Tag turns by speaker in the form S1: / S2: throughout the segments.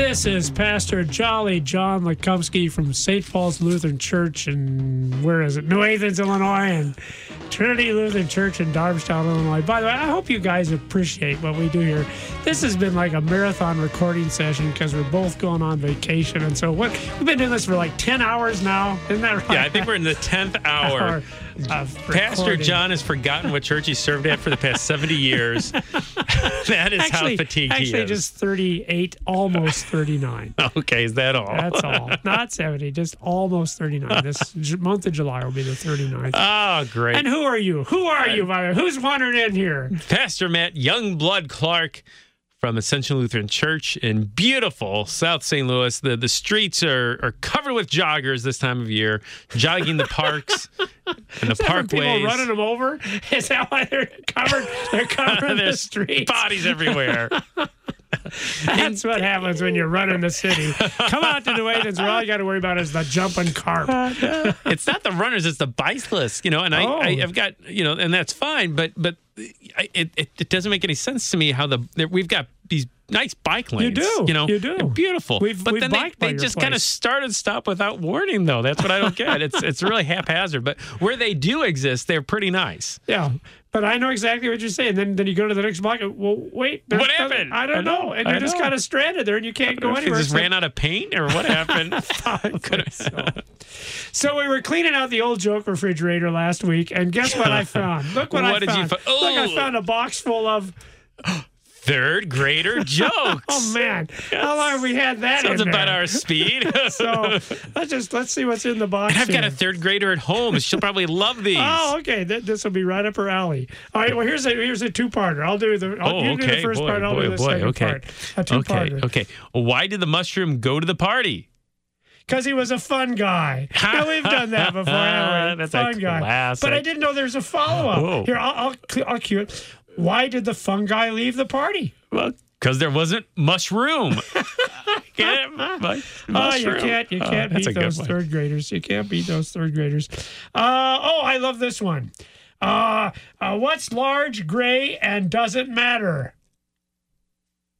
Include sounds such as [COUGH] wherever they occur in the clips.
S1: This is Pastor Jolly John Lekumsky from St. Paul's Lutheran Church in, where is it? New Athens, Illinois, and Trinity Lutheran Church in Darmstadt, Illinois. By the way, I hope you guys appreciate what we do here. This has been like a marathon recording session because we're both going on vacation. And so what we've been doing this for like 10 hours now. Isn't that right?
S2: Yeah, I think we're in the 10th [LAUGHS] hour.
S1: of
S2: Pastor. John has forgotten what church he served at for the past 70 years. [LAUGHS] [LAUGHS] that is
S1: Actually,
S2: how fatigued
S1: actually
S2: he is.
S1: Actually, just 38, almost 39. [LAUGHS]
S2: okay, is that all?
S1: That's all. [LAUGHS] Not 70, just almost 39. This j- month of July will be the 39th.
S2: Oh, ah, great.
S1: And who are you? Who are you, uh, by the way? Who's wandering in here?
S2: Pastor Matt Youngblood Clark from Ascension Lutheran Church in beautiful South St. Louis. The the streets are, are covered with joggers this time of year, jogging the parks [LAUGHS] and the
S1: from people running them over? [LAUGHS] Is that why they're covered? They're covering the streets.
S2: bodies everywhere. [LAUGHS]
S1: That's what happens when you're running the city. Come out to where all you got to worry about is the jumping carp.
S2: it's not the runners, it's the bicyclists, you know. And I,
S1: Oh.
S2: I have got, you know, and that's fine, but but it, it it doesn't make any sense to me how the we've got these nice bike lanes.
S1: You do.
S2: you know,
S1: You do.
S2: Beautiful.
S1: We've-
S2: but
S1: we've
S2: then they, they just kind of start and stop without warning, though. That's what I don't get. It's it's really haphazard. But where they do exist, they're pretty nice.
S1: Yeah, but I know exactly what you're saying. Then then you go to the next block. and, Well, wait,
S2: What happened?
S1: I don't
S2: I know,
S1: know, and
S2: I
S1: you're just kind of stranded there, and you can't go anywhere.
S2: just ran out of paint, or what happened? [LAUGHS] [LAUGHS]
S1: So. So we were cleaning out the old joke refrigerator last week, and guess what I [LAUGHS] found? Look what, I
S2: What did you
S1: found.
S2: fi-
S1: Look, I
S2: Oh.
S1: found a box full of.
S2: Third grader [LAUGHS] jokes.
S1: Oh man, how long have we had that? In?
S2: Sounds
S1: about
S2: our speed. [LAUGHS]
S1: So let's just let's see what's in the box.
S2: And I've got a third grader at home. She'll probably love these.
S1: Oh, okay. Th- this will be right up her alley. All right. Well, here's a here's a two parter. I'll do the. I'll,
S2: Oh,
S1: you do
S2: okay.
S1: the first
S2: boy,
S1: part. I'll
S2: boy,
S1: do the
S2: boy.
S1: second
S2: okay.
S1: part. A two
S2: okay. Okay. Why did the mushroom go to the party?
S1: Because he was a fun guy. now we've done that before. we?
S2: That's a
S1: fun guy. But I didn't know there's a follow up. Here, I'll, I'll I'll cue it. Why did the fungi leave the party?
S2: Well, because there wasn't mushroom. Get it? Mu-
S1: Oh, you can't you can't
S2: a
S1: beat those third graders. You can't beat those third graders. Uh, oh, I love this one. Uh, uh, what's large, gray, and doesn't matter?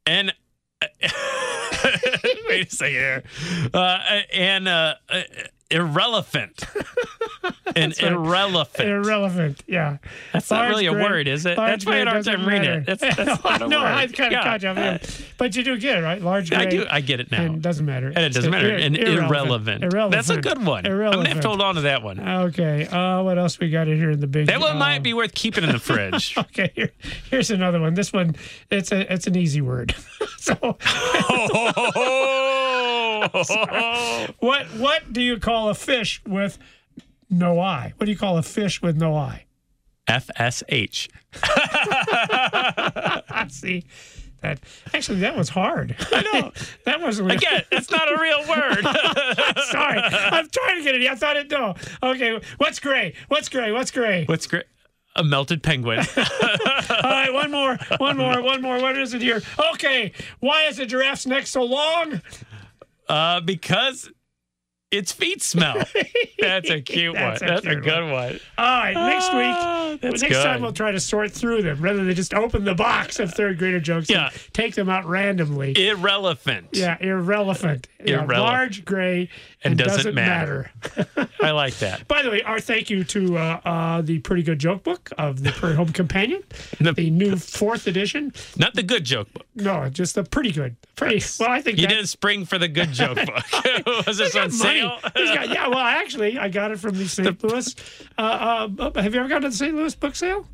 S2: And [LAUGHS] wait a second here. Uh, and uh, uh, irrelevant. [LAUGHS] and
S1: right.
S2: irrelevant.
S1: Irrelevant. Yeah.
S2: That's not
S1: Large,
S2: really a word, is it? That's why I had a
S1: gray
S2: hard time reading it. That's, [LAUGHS] that's not a
S1: no,
S2: word.
S1: I kind of
S2: Yeah.
S1: caught you. But you do get it, right? Large.
S2: I do. I get it now.
S1: And doesn't matter.
S2: And it doesn't matter. And irrelevant.
S1: Irrelevant.
S2: That's a good one. I'm
S1: Irrelevant.
S2: gonna have to hold on to that one.
S1: Okay. Uh, what else we got in here in the big?
S2: That one
S1: uh,
S2: might be worth keeping in the fridge. [LAUGHS]
S1: Okay. Here, here's another one. This one, it's a, it's an easy word. so, [LAUGHS] what, what do you call a fish with no eye? What do you call a fish with no eye?
S2: FSH. [LAUGHS]
S1: See, that actually that was hard. [LAUGHS] I know that was
S2: Again, it's not a real word.
S1: Sorry, I'm trying to get it. I thought it. No. Okay. What's gray? What's gray? What's gray?
S2: What's great? A melted penguin.
S1: All right, one more, one more, one more. What is it here? Okay. Why is a giraffe's neck so long?
S2: Uh, because its feet smell. [LAUGHS] That's a cute
S1: That's a
S2: one. That's a good one.
S1: All right. Next
S2: Ah,
S1: week.
S2: that's
S1: next time we'll try to sort through them rather than just open the box of third grader jokes
S2: Yeah.
S1: and take them out randomly.
S2: Irrelevant.
S1: yeah, irrelevant. Yeah,
S2: Irrelevant.
S1: large, gray,
S2: And
S1: and,
S2: doesn't
S1: doesn't,
S2: matter.
S1: matter. [LAUGHS]
S2: I like that.
S1: By the way, our thank you to uh, uh, the Pretty Good Joke Book of the Prairie Home Companion, [LAUGHS]
S2: The-
S1: the new fourth edition.
S2: Not the good joke book.
S1: No, just the Pretty Good. Pretty. Well, I think
S2: You didn't spring for the good joke [LAUGHS] book. Was this on
S1: money.
S2: sale?
S1: Got- yeah, well, actually, I got it from the St. Louis. Uh, uh, have you ever gone to the St. Louis book sale?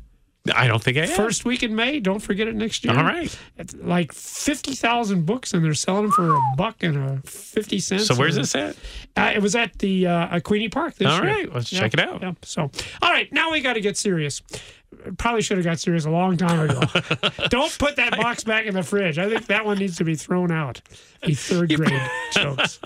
S2: I don't think I have.
S1: First week in May. Don't forget it next year.
S2: All right.
S1: It's like fifty thousand books, and they're selling them for a buck and a fifty cents.
S2: So where's this at?
S1: Uh, it was at the uh, Queeny Park this
S2: All
S1: year.
S2: right, let's check it out.
S1: Yeah. So, all right, now we got to get serious. Probably should have got serious a long time ago. [LAUGHS] Don't put that box back in the fridge. I think that one needs to be thrown out. The third grade [LAUGHS] jokes.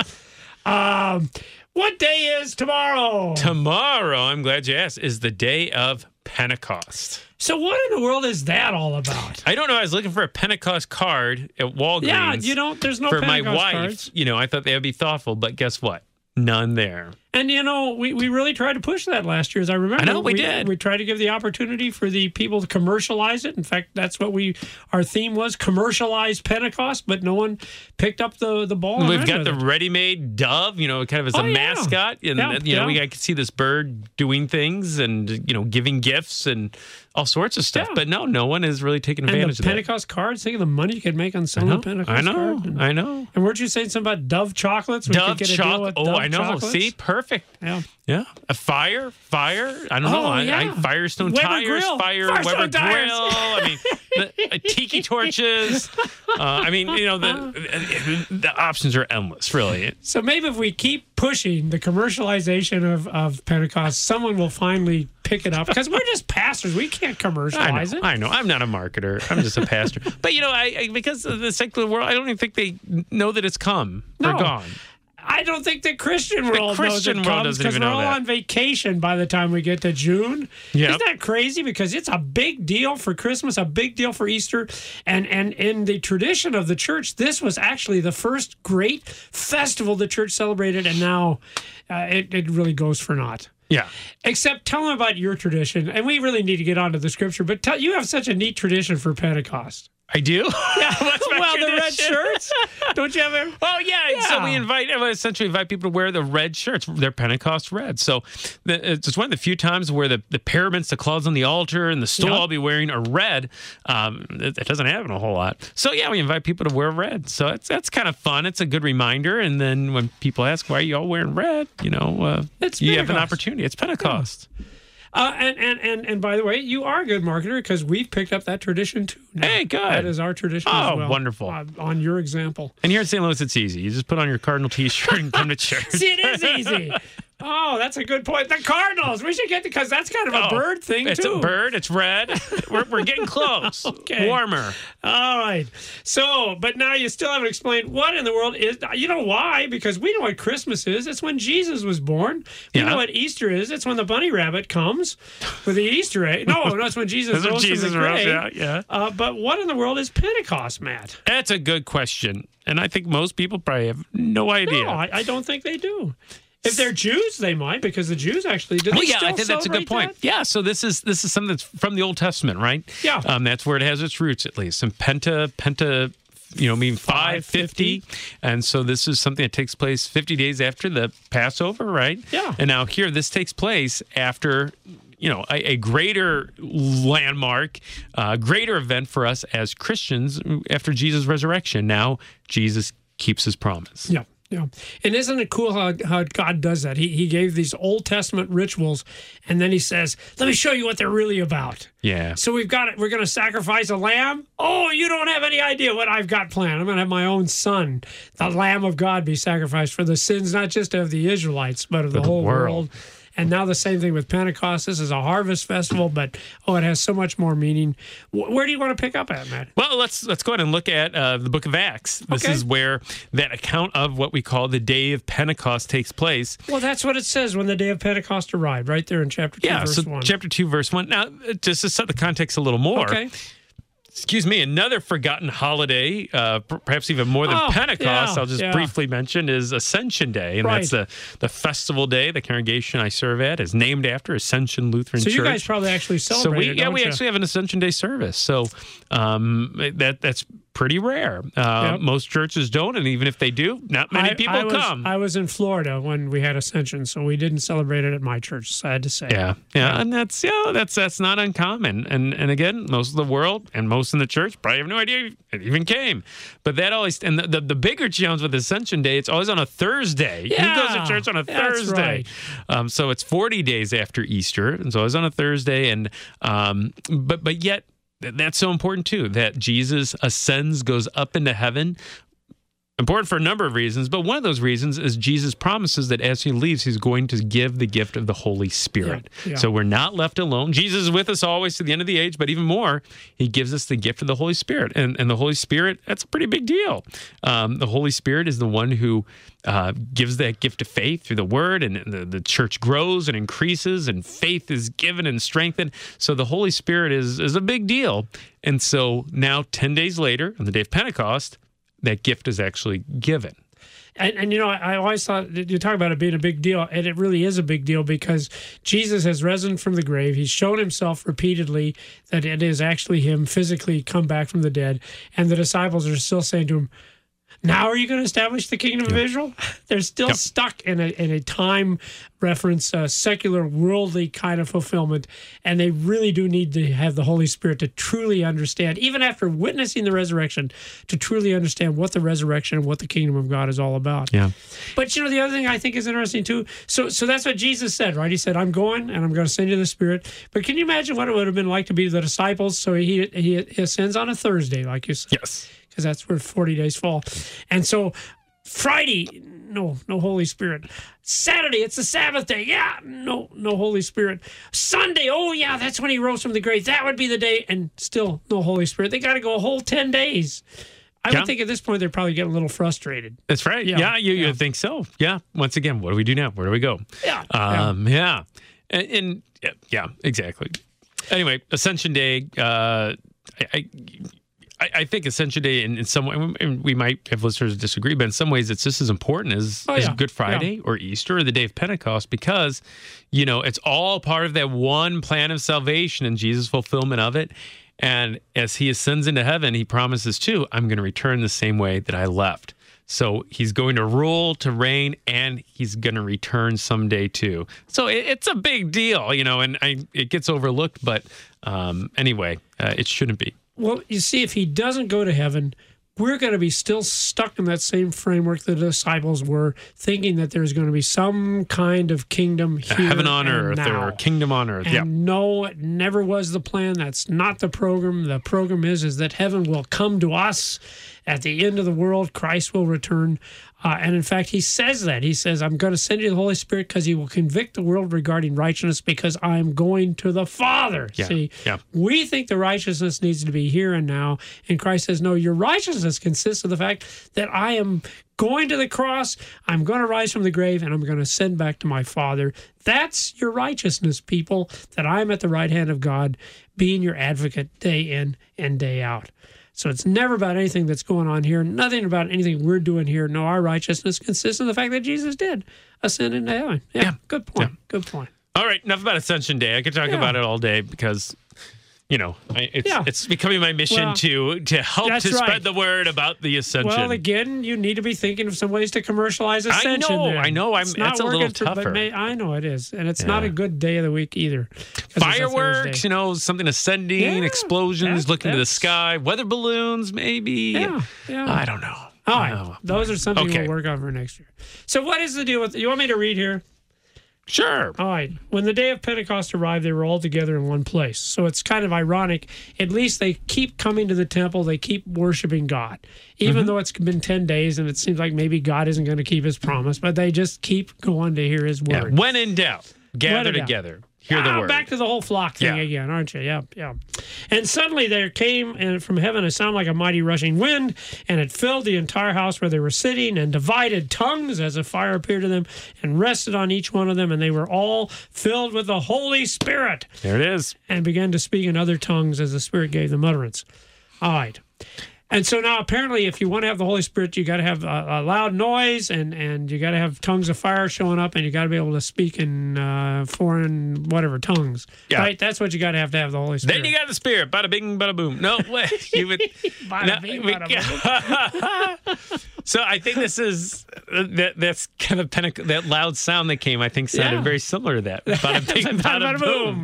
S1: Um, what day is tomorrow?
S2: Tomorrow, I'm glad you asked, is the day of Pentecost.
S1: So, what in the world is that all about?
S2: I don't know. I was looking for a Pentecost card at Walgreens.
S1: Yeah, you don't. There's no
S2: for my wife.
S1: cards.
S2: You know, I thought they would be thoughtful, but guess what? None there.
S1: And you know, we, we really tried to push that last year, as I remember.
S2: I know, we did.
S1: We tried to give the opportunity for the people to commercialize it. In fact, that's what we our theme was: commercialize Pentecost. But no one picked up the the ball.
S2: We've got the ready-made dove, you know, kind of as
S1: Oh,
S2: a
S1: yeah.
S2: mascot, and
S1: Yeah,
S2: you know, we. I could see this bird doing things and you know giving gifts and all sorts of stuff.
S1: Yeah.
S2: But no, no one is really taking
S1: and
S2: advantage
S1: the
S2: of
S1: Pentecost cards. Think of the money you could make on
S2: that. I
S1: selling
S2: know,
S1: Pentecost
S2: I know.
S1: And,
S2: I know.
S1: and weren't you saying something about Dove chocolates? We
S2: Dove
S1: get a deal
S2: chocolate. Oh,
S1: Dove
S2: I know.
S1: chocolates?
S2: See, perfect.
S1: Yeah.
S2: Yeah, a fire, fire. I don't know.
S1: Oh,
S2: I, I,
S1: yeah.
S2: Firestone
S1: Weber
S2: tires,
S1: grill.
S2: fire,
S1: Firestone
S2: Weber
S1: tires.
S2: grill. I mean, the, [LAUGHS] uh, tiki torches. Uh, I mean, you know, the the options are endless, really.
S1: So maybe if we keep pushing the commercialization of, of Pentecost, someone will finally pick it up because we're just pastors. We can't
S2: I
S1: commercialize
S2: know,
S1: it.
S2: I know. I'm not a marketer. I'm just a pastor. but you know, I, I because of the secular world, I don't even think they know that it's come or
S1: No.
S2: gone.
S1: I don't think the Christian world
S2: Christian
S1: knows it
S2: world
S1: comes because we're
S2: know
S1: all
S2: that.
S1: on vacation by the time we get to June.
S2: Yep.
S1: Isn't that crazy? Because it's a big deal for Christmas, a big deal for Easter, and and in the tradition of the church, this was actually the first great festival the church celebrated, and now uh, it it really goes for naught.
S2: Yeah.
S1: Except tell them about your tradition, and we really need to get onto the scripture. But tell you have such a neat tradition for Pentecost.
S2: I do.
S1: Yeah, [LAUGHS] well, the
S2: tradition?
S1: Don't you? A,
S2: Oh yeah. and so we invite, essentially invite people to wear the red shirts. They're Pentecost red. So the, it's one of the few times where the the paraments, the clouds on the altar, and the stole
S1: Yep.
S2: I'll be wearing are red. Um, it, it doesn't happen a whole lot. So yeah, we invite people to wear red. So it's that's kind of fun. It's a good reminder. And then when people ask why are you all wearing red, you know, uh,
S1: It's
S2: you have an opportunity. It's Pentecost.
S1: Uh, and, and and and by the way, you are a good marketer because we've picked up that tradition too. now.
S2: Hey, good.
S1: That is our tradition.
S2: Oh,
S1: as well,
S2: wonderful.
S1: uh, on your example.
S2: And here in St. Louis, it's easy. You just put on your Cardinal T-shirt and come to [LAUGHS] church.
S1: See, it is easy. Oh, that's a good point. The Cardinals. We should get because that's kind of a
S2: Oh,
S1: bird thing
S2: It's
S1: too.
S2: a bird. It's red. [LAUGHS] we're, we're getting close.
S1: Okay.
S2: Warmer.
S1: All right. So, but now you still haven't explained what in the world is. You know why? Because we know what Christmas is. It's when Jesus was born. We
S2: Yeah.
S1: know what Easter is. It's when the bunny rabbit comes with the Easter egg. No, no, it's when Jesus [LAUGHS]
S2: That's when
S1: rose
S2: Jesus
S1: from the
S2: rose, yeah, yeah.
S1: Uh, but what in the world is Pentecost, Matt?
S2: That's a good question. And I think most people probably have no idea.
S1: No, I, I don't think they do. If they're Jews, they might because the Jews actually did.
S2: Oh yeah, I think that's a good point. Yeah, so this is this is something that's from the Old Testament, right?
S1: Yeah.
S2: um, that's where it has its roots, at least. And penta, penta, you know, mean five fifty, and so this is something that takes place fifty days after the Passover, right?
S1: Yeah.
S2: And now here, this takes place after. You know, a, a greater landmark, uh, greater event for us as Christians after Jesus' resurrection. Now, Jesus keeps his promise.
S1: Yeah. Yeah. And isn't it cool how, how God does that? He, he gave these Old Testament rituals and then he says, let me show you what they're really about.
S2: Yeah.
S1: So we've got it. We're going to sacrifice a lamb. Oh, you don't have any idea what I've got planned. I'm going to have my own son, the Lamb of God, be sacrificed for the sins, not just of the Israelites, but of the
S2: the
S1: whole
S2: world.
S1: world. And now the same thing with Pentecost. This is a harvest festival, but oh, it has so much more meaning. Where do you want to pick up at, Matt?
S2: Well, let's let's go ahead and look at uh, the Book of Acts. This
S1: Okay.
S2: is where that account of what we call the day of Pentecost takes place.
S1: Well, that's what it says when the day of Pentecost arrived, right there in chapter 2,
S2: Yeah,
S1: verse
S2: so
S1: 1.
S2: chapter two, verse one. Now, uh, just to set the context a little more.
S1: okay.
S2: Excuse me. Another forgotten holiday, uh, perhaps even more than
S1: Oh,
S2: Pentecost.
S1: yeah,
S2: I'll just
S1: yeah.
S2: briefly mention is Ascension Day, and that's the the festival day. The congregation I serve at is named after Ascension Lutheran
S1: So
S2: Church.
S1: you guys probably actually
S2: so
S1: celebrate
S2: we
S1: it,
S2: yeah we
S1: you?
S2: actually have an Ascension Day service. So um, that that's pretty rare. Uh,
S1: Yep.
S2: Most churches don't, and even if they do, not many
S1: I-
S2: people
S1: I was,
S2: come.
S1: I was in Florida when we had Ascension, so we didn't celebrate it at my church. Sad to say.
S2: Yeah, yeah, and that's yeah, that's that's not uncommon. And and again, most of the world and most in the church probably have no idea it even came. But that always and the the, the bigger challenge with Ascension Day, it's always on a Thursday. Yeah, Who goes to church on a
S1: that's
S2: Thursday?
S1: right.
S2: Um, so it's forty days after Easter, and so it's on a Thursday. And um, but but yet. Th- That's so important too. That Jesus ascends, goes up into heaven important for a number of reasons, but one of those reasons is Jesus promises that as he leaves, he's going to give the gift of the Holy Spirit.
S1: Yeah, yeah.
S2: So we're not left alone. Jesus is with us always to the end of the age, but even more, he gives us the gift of the Holy Spirit. And, and the Holy Spirit, that's a pretty big deal. Um, the Holy Spirit is the one who uh, gives that gift of faith through the word, and the, the church grows and increases, and faith is given and strengthened. So the Holy Spirit is, is a big deal. And so now, 10 days later, on the day of Pentecost, that gift is actually given.
S1: And, and you know, I, I always thought you talk about it being a big deal, and it really is a big deal because Jesus has risen from the grave. He's shown himself repeatedly that it is actually him physically come back from the dead, and the disciples are still saying to him, "Now are you going to establish the kingdom of Israel?" They're still
S2: Yep.
S1: stuck in a in a time reference, uh, secular, worldly kind of fulfillment, and they really do need to have the Holy Spirit to truly understand, even after witnessing the resurrection, to truly understand what the resurrection and what the kingdom of God is all about.
S2: Yeah.
S1: But you know, the other thing I think is interesting too. So, so that's what Jesus said, right? He said, "I'm going, and I'm going to send you the Spirit." But can you imagine what it would have been like to be the disciples? So he he, he ascends on a Thursday, like you said,
S2: Yes.
S1: Because that's where 40 days fall. And so Friday, no, no Holy Spirit. Saturday, it's the Sabbath day. Yeah, no, no Holy Spirit. Sunday, oh yeah, that's when he rose from the grave. That would be the day, and still no Holy Spirit. They got to go a whole 10 days. I
S2: Yeah.
S1: would think at this point they're probably getting a little frustrated.
S2: That's right.
S1: Yeah.
S2: Yeah, you,
S1: Yeah.
S2: you think so. Yeah. Once again, what do we do now? Where do we go?
S1: Yeah. yeah.
S2: Um, yeah. And, and yeah, yeah, exactly. Anyway, Ascension Day, uh, I, I, I- I think Ascension Day in, in some way, and we might have listeners disagree, but in some ways it's just as important as,
S1: Oh,
S2: as
S1: yeah.
S2: Good Friday or Easter or the day of Pentecost because, you know, it's all part of that one plan of salvation and Jesus' fulfillment of it. And as he ascends into heaven, he promises too, I'm going to return the same way that I left. So he's going to rule, to reign, and he's going to return someday too. So it, it's a big deal, you know, and I, it gets overlooked, but um, anyway, uh, it shouldn't be.
S1: Well, you see, if he doesn't go to heaven, we're going to be still stuck in that same framework the disciples were, thinking that there's going to be some kind of kingdom uh, here,
S2: Heaven on earth
S1: now.
S2: or kingdom on earth.
S1: And
S2: yeah.
S1: no, it never was the plan. That's not the program. The program is is that heaven will come to us at the end of the world. Christ will return, uh, and in fact, he says that he says, "I'm going to send you the Holy Spirit because he will convict the world regarding righteousness because I'm going to the Father."
S2: Yeah,
S1: See,
S2: yeah.
S1: we think the righteousness needs to be here and now, and Christ says, "No, your righteousness consists of the fact that I am." Going to the cross, I'm going to rise from the grave and I'm going to send back to my Father. That's your righteousness, people, that I'm at the right hand of God, being your advocate day in and day out. So it's never about anything that's going on here, nothing about anything we're doing here. No, our righteousness consists in the fact that Jesus did ascend into heaven. Yeah,
S2: Yeah.
S1: good point. Good point.
S2: All right, enough about Ascension Day. I could talk
S1: Yeah.
S2: about it all day because, you know, I, it's
S1: Yeah.
S2: it's becoming my mission
S1: Well,
S2: to to help to
S1: right.
S2: spread the word about the Ascension.
S1: Well, again, you need to be thinking of some ways to commercialize
S2: I
S1: ascension.
S2: know,
S1: then.
S2: I know, I'm-
S1: It's not
S2: that's a little
S1: for-
S2: tougher.
S1: may, I know it is, and it's not a good day of the week either.
S2: Fireworks, you know, something ascending,
S1: Yeah,
S2: explosions,
S1: that-
S2: looking to the sky, weather balloons, maybe.
S1: Yeah, yeah.
S2: I don't know.
S1: All right,
S2: Oh,
S1: those are something
S2: Okay.
S1: we'll work on for next year. So, what is the deal with? You want me to read here?
S2: Sure.
S1: All right. When the day of Pentecost arrived, they were all together in one place. So it's kind of ironic. At least they keep coming to the temple. They keep worshiping God, even
S2: Mm-hmm.
S1: though it's been ten days and it seems like maybe God isn't going to keep His promise. But they just keep going to hear His
S2: Yeah.
S1: word.
S2: When in doubt, gather
S1: together. doubt.
S2: Hear the
S1: Ah,
S2: word.
S1: Back to the whole flock thing
S2: Yeah.
S1: again, aren't you? Yeah, yeah. And suddenly there came and from heaven a sound like a mighty rushing wind, and it filled the entire house where they were sitting, and divided tongues as a fire appeared to them, and rested on each one of them, and they were all filled with the Holy Spirit,
S2: there it is.
S1: and began to speak in other tongues as the Spirit gave them utterance. All right. And so now, apparently, if you want to have the Holy Spirit, you got to have a, a loud noise, and and you got to have tongues of fire showing up, and you got to be able to speak in uh, foreign whatever tongues.
S2: Yeah.
S1: Right. That's what you got to have to have the Holy Spirit.
S2: Then you got the spirit. Bada bing, bada boom. No, [LAUGHS] you would.
S1: Bada
S2: No,
S1: bing, bada [LAUGHS]
S2: so I think this is that. That's kind of Pentecost, that loud sound that came. I think sounded
S1: Yeah.
S2: very similar to that. Bada [LAUGHS] bing,
S1: Bada,
S2: bada, boom.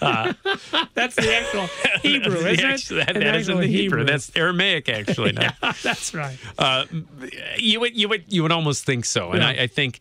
S1: boom. [LAUGHS] That's the actual Hebrew,
S2: That's
S1: isn't it?
S2: that- that is in the Hebrew. That's Aramaic, actually. [LAUGHS] now.
S1: That's right.
S2: Uh, you would you would you would almost think so, and
S1: Yeah.
S2: I, I think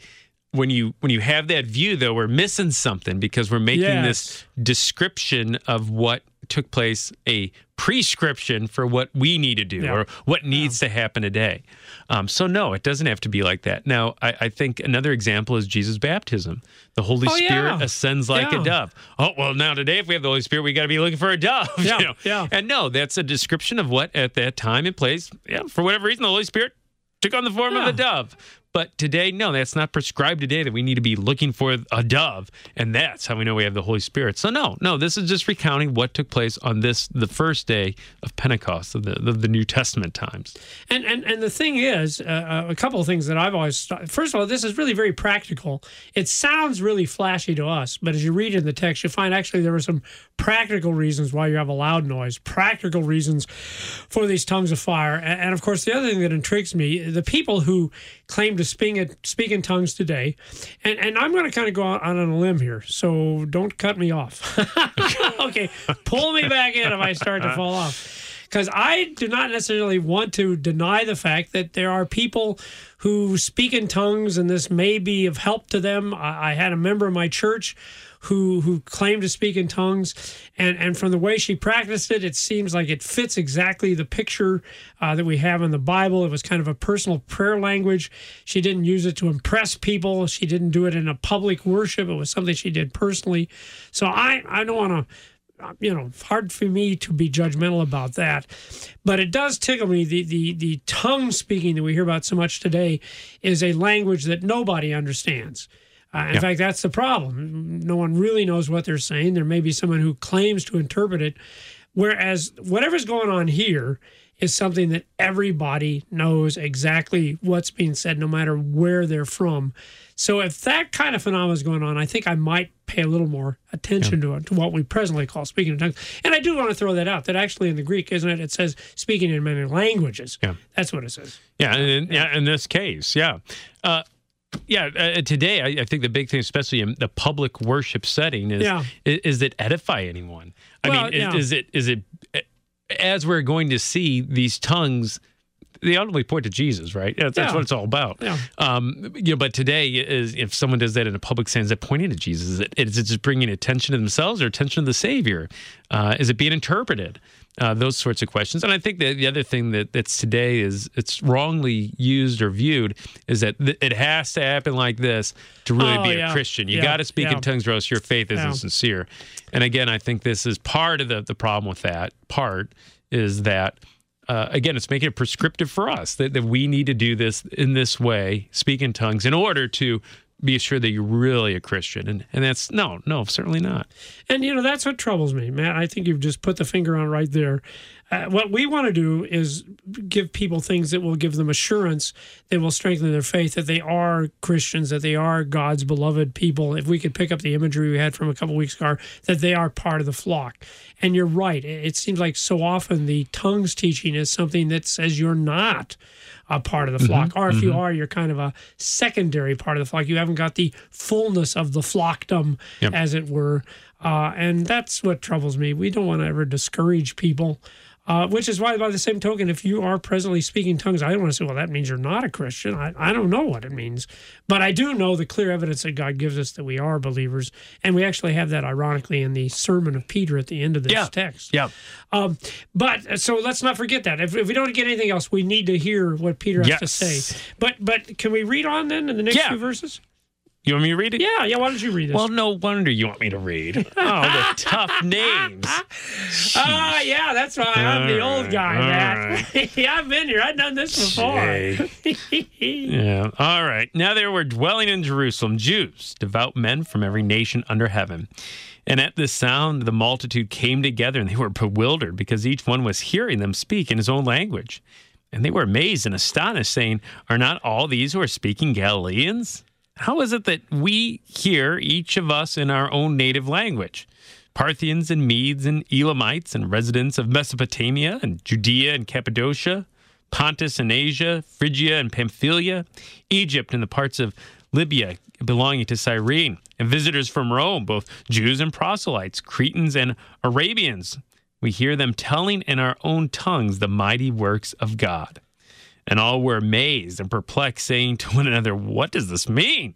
S2: when you when you have that view, though, we're missing something because we're making this description of what took place a prescription for what we need to do
S1: Yeah.
S2: or what needs to happen today. Um, so no, it doesn't have to be like that. Now, I, I think another example is Jesus' baptism. The Holy
S1: Oh,
S2: Spirit
S1: yeah.
S2: ascends like
S1: Yeah.
S2: a dove. Oh well, now today, if we have the Holy Spirit, we got to be looking for a dove. [LAUGHS] you
S1: Yeah,
S2: know?
S1: yeah.
S2: And no, that's a description of what at that time and place, yeah, for whatever reason, the Holy Spirit took on the form of a dove. But today, no, that's not prescribed today that we need to be looking for a dove. And that's how we know we have the Holy Spirit. So, no, no, this is just recounting what took place on this, the first day of Pentecost, of the, the New Testament times.
S1: And and and the thing is, uh, uh, a couple of things that I've always thought, first of all, this is really very practical. It sounds really flashy to us, but as you read in the text, you find actually there were some practical reasons why you have a loud noise, practical reasons for these tongues of fire, and, and of course the other thing that intrigues me, the people who claim to speak in, speak in tongues today, and and I'm going to kind of go out on a limb here, so don't cut me off. [LAUGHS] okay, pull me back in if I start to fall off because I do not necessarily want to deny the fact that there are people who speak in tongues, and this may be of help to them. I, I had a member of my church who who claimed to speak in tongues, and and from the way she practiced it, it seems like it fits exactly the picture uh, that we have in the Bible. It was kind of a personal prayer language. She didn't use it to impress people. She didn't do it in a public worship. It was something she did personally. So I I don't want to you know, hard for me to be judgmental about that. But it does tickle me. The, the, the tongue speaking that we hear about so much today is a language that nobody understands. Uh, in fact, that's the problem. No one really knows what they're saying. There may be someone who claims to interpret it. Whereas whatever's going on here is something that everybody knows exactly what's being said, no matter where they're from. So if that kind of phenomenon is going on, I think I might pay a little more attention to it, to what we presently call speaking in tongues. And I do want to throw that out. That actually in the Greek, isn't it? It says speaking in many languages.
S2: Yeah.
S1: That's what it says.
S2: Yeah, in, yeah, in this case, yeah. Uh, yeah, uh, today I, I think the big thing, especially in the public worship setting, is
S1: Yeah.
S2: is, is it edify anyone? I
S1: Well,
S2: mean, is,
S1: yeah.
S2: is it is it as we're going to see these tongues? They ultimately point to Jesus, right? Yeah, that's
S1: Yeah.
S2: what it's all about.
S1: Yeah.
S2: Um, you know, but today is if someone does that in a public sense, it pointing to Jesus? Is it, is it just bringing attention to themselves or attention to the Savior? Uh, is it being interpreted? Uh, those sorts of questions. And I think that the other thing that that's today is it's wrongly used or viewed is that th- it has to happen like this to really
S1: Oh,
S2: be a
S1: yeah.
S2: Christian. You
S1: Yeah.
S2: got to speak
S1: Yeah.
S2: in tongues, or else your faith isn't sincere. And again, I think this is part of the the problem with that part is that. Uh, again, it's making it prescriptive for us that, that we need to do this in this way, speak in tongues, in order to be sure that you're really a Christian. And and that's no, no, certainly not.
S1: And you know that's what troubles me, Matt. I think you've just put the finger on right there. Uh, what we want to do is give people things that will give them assurance, that will strengthen their faith, that they are Christians, that they are God's beloved people. If we could pick up the imagery we had from a couple weeks ago, that they are part of the flock. And you're right. It it seems like so often the tongues teaching is something that says you're not a part of the flock, or if you are, you're kind of a secondary part of the flock. You haven't got the fullness of the flockdom,
S2: Yep.
S1: as it were. Uh, and that's what troubles me. We don't want to ever discourage people. Uh, which is why, by the same token, if you are presently speaking tongues, I don't want to say, well, that means you're not a Christian. I, I don't know what it means. But I do know the clear evidence that God gives us that we are believers. And we actually have that, ironically, in the sermon of Peter at the end of this
S2: Yeah.
S1: text.
S2: Yeah.
S1: Um, but uh, so let's not forget that. If, if we don't get anything else, we need to hear what Peter has to
S2: Yes.
S1: say. But but can we read on then in the next
S2: Yeah.
S1: few verses?
S2: You want me to read it?
S1: Yeah, yeah. Why don't you read it?
S2: Well, no wonder you want me to read. [LAUGHS] Oh, the tough names. [LAUGHS]
S1: Ah, yeah, that's why I'm the old guy,
S2: All
S1: Matt. [LAUGHS] yeah, I've been here. I've done this before.
S2: Yeah. All right. Now there were dwelling in Jerusalem Jews, devout men from every nation under heaven. And at this sound, the multitude came together and they were bewildered because each one was hearing them speak in his own language. And they were amazed and astonished, saying, Are not all these who are speaking Galileans? How is it that we hear each of us in our own native language? Parthians and Medes and Elamites and residents of Mesopotamia and Judea and Cappadocia, Pontus and Asia, Phrygia and Pamphylia, Egypt and the parts of Libya belonging to Cyrene, and visitors from Rome, both Jews and proselytes, Cretans and Arabians. We hear them telling in our own tongues the mighty works of God. And all were amazed and perplexed, saying to one another, What does this mean?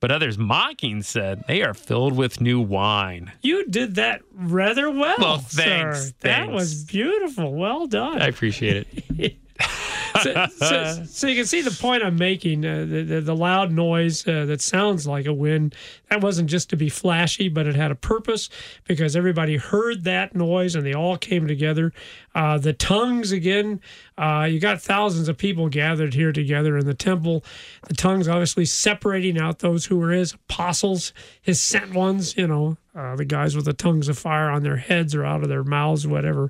S2: But others mocking said, They are filled with new wine.
S1: You did that rather well.
S2: Well,
S1: sir.
S2: thanks,
S1: That was beautiful. Well done.
S2: I appreciate it. [LAUGHS]
S1: so, so, so you can see the point I'm making. Uh, the, the, the loud noise uh, that sounds like a wind, that wasn't just to be flashy, but it had a purpose because everybody heard that noise and they all came together. Uh, the tongues, again, uh, you got thousands of people gathered here together in the temple. The tongues obviously separating out those who were his apostles, his sent ones, you know, uh, the guys with the tongues of fire on their heads or out of their mouths, whatever.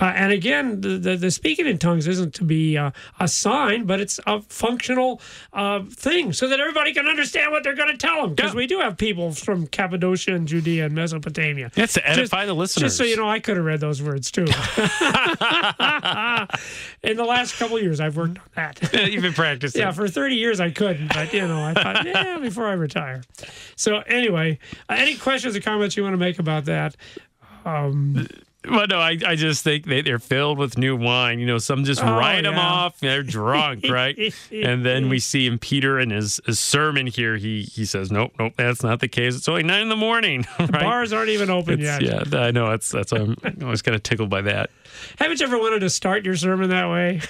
S1: Uh, and again, the, the, the speaking in tongues isn't to be uh, a sign, but it's a functional uh, thing so that everybody can understand what they're going to tell them. Because
S2: Yeah.
S1: we do have people from Cappadocia and Judea and Mesopotamia.
S2: That's to edify
S1: Just-
S2: the listeners.
S1: Just so you know, I could have read those words too. [LAUGHS] [LAUGHS] [LAUGHS] in the last couple of years, I've worked on that. [LAUGHS]
S2: You've been practicing.
S1: Yeah, for 30 years I couldn't, but you know, I thought, [LAUGHS] yeah, before I retire. So anyway, uh, any questions or comments you want to make about that?
S2: Well, no, I, I just think they, they're filled with new wine. You know, some just
S1: Oh,
S2: write them off. They're drunk, [LAUGHS] right? and then we see in Peter in his, his sermon here, he he says, nope, nope, that's not the case. It's only nine in the morning, [LAUGHS] right?
S1: Bars aren't even open
S2: It's-
S1: yet.
S2: yeah, I know. That's that's why I'm [LAUGHS] always kind of tickled by that.
S1: Haven't you ever wanted to start your sermon that way?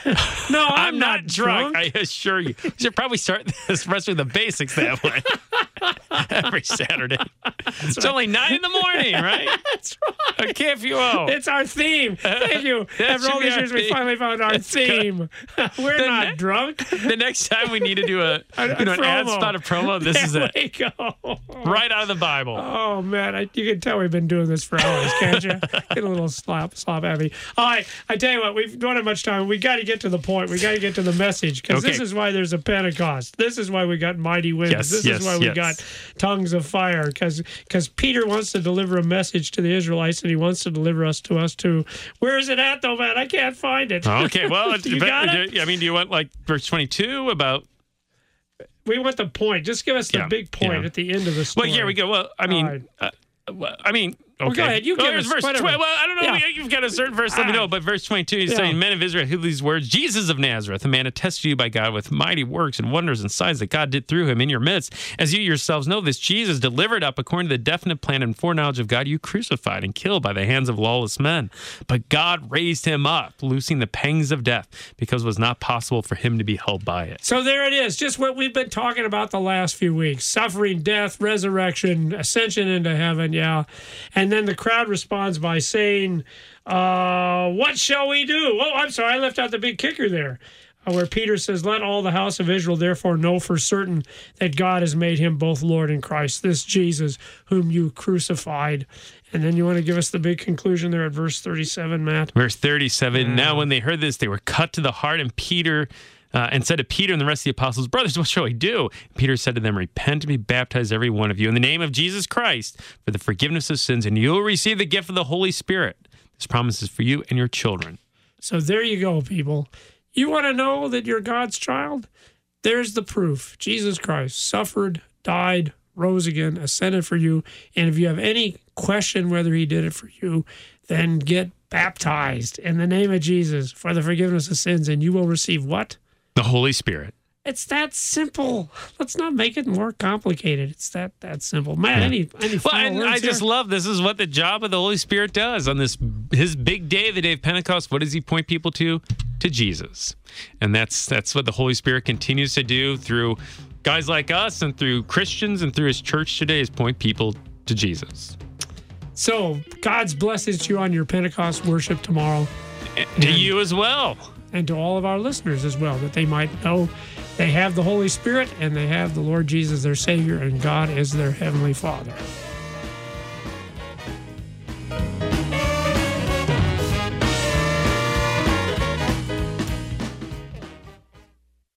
S1: no, I'm,
S2: I'm, not, drunk, I assure you. You should probably start this rest the basics that way [LAUGHS] every Saturday. it's only nine in the morning, [LAUGHS] right?
S1: That's right.
S2: A KFUO.
S1: It's our theme. Thank you. After all these years, we finally found our theme. [LAUGHS] We're
S2: The
S1: not
S2: ne-
S1: drunk.
S2: the next time we need to do a,
S1: A-
S2: you know, an ad spot, a promo, this is it.
S1: we go.
S2: Right out of the Bible.
S1: Oh man, I, you can tell we've been doing this for hours, can't you? Get a little slop, slop heavy. All right, I tell you what, we don't have much time. We got to get to the point. We got to get to the message because this is why there's a Pentecost. This is why we got mighty winds.
S2: Yes,
S1: this
S2: yes,
S1: is why we
S2: yes.
S1: got tongues of fire because because Peter wants to deliver a message to the Israelites and he wants to deliver us to us too. Where is it at though, man? I can't find it.
S2: Okay, well, [LAUGHS] it
S1: You got it?
S2: I mean, do you want like verse 22 about
S1: We want the point. Just give us the
S2: Yeah,
S1: big point
S2: yeah.
S1: at the end of the story.
S2: Well, here we go. Well, I mean, uh, I mean, okay.
S1: go ahead. You
S2: well,
S1: give us
S2: verse
S1: whatever.
S2: 20. Well, I don't know.
S1: Yeah.
S2: You've got a certain verse. Let me
S1: Ah.
S2: know. But verse 22 he's
S1: Yeah.
S2: saying, Men of Israel, hear these words? Jesus of Nazareth, a man attested to you by God with mighty works and wonders and signs that God did through him in your midst. As you yourselves know, this Jesus delivered up according to the definite plan and foreknowledge of God, you crucified and killed by the hands of lawless men. But God raised him up, loosing the pangs of death, because it was not possible for him to be held by it.
S1: So there it is, just what we've been talking about the last few weeks suffering, death, resurrection, ascension into heaven. Yeah. And then the crowd responds by saying, uh, What shall we do? Oh, I'm sorry, I left out the big kicker there. uh, Where Peter says, Let all the house of Israel therefore know for certain that God has made him both Lord and Christ, this Jesus whom you crucified. And then you want to give us the big conclusion there at verse 37, Matt?
S2: Verse 37 Now, when they heard this, they were cut to the heart, and Peter. Uh, and said to Peter and the rest of the apostles, Brothers, what shall we do? Peter said to them, Repent and be baptized, every one of you, in the name of Jesus Christ for the forgiveness of sins, and you'll receive the gift of the Holy Spirit. This promise is for you and your children.
S1: So there you go, people. You want to know that you're God's child? There's the proof. Jesus Christ suffered, died, rose again, ascended for you. And if you have any question whether he did it for you, then get baptized in the name of Jesus for the forgiveness of sins, and you will receive what?
S2: The Holy Spirit.
S1: It's that simple. Let's not make it more complicated. It's that that simple. Man, any any
S2: Well,
S1: final
S2: and
S1: words
S2: I just
S1: here?
S2: love this is what the job of the Holy Spirit does on this his big day, the day of Pentecost. What does he point people to? To Jesus, and that's that's what the Holy Spirit continues to do through guys like us and through Christians and through His church today is point people to Jesus.
S1: so God's blessings to you on your Pentecost worship tomorrow.
S2: To you as well.
S1: And to all of our listeners as well, that they might know they have the Holy Spirit and they have the Lord Jesus, their Savior, and God is their Heavenly Father.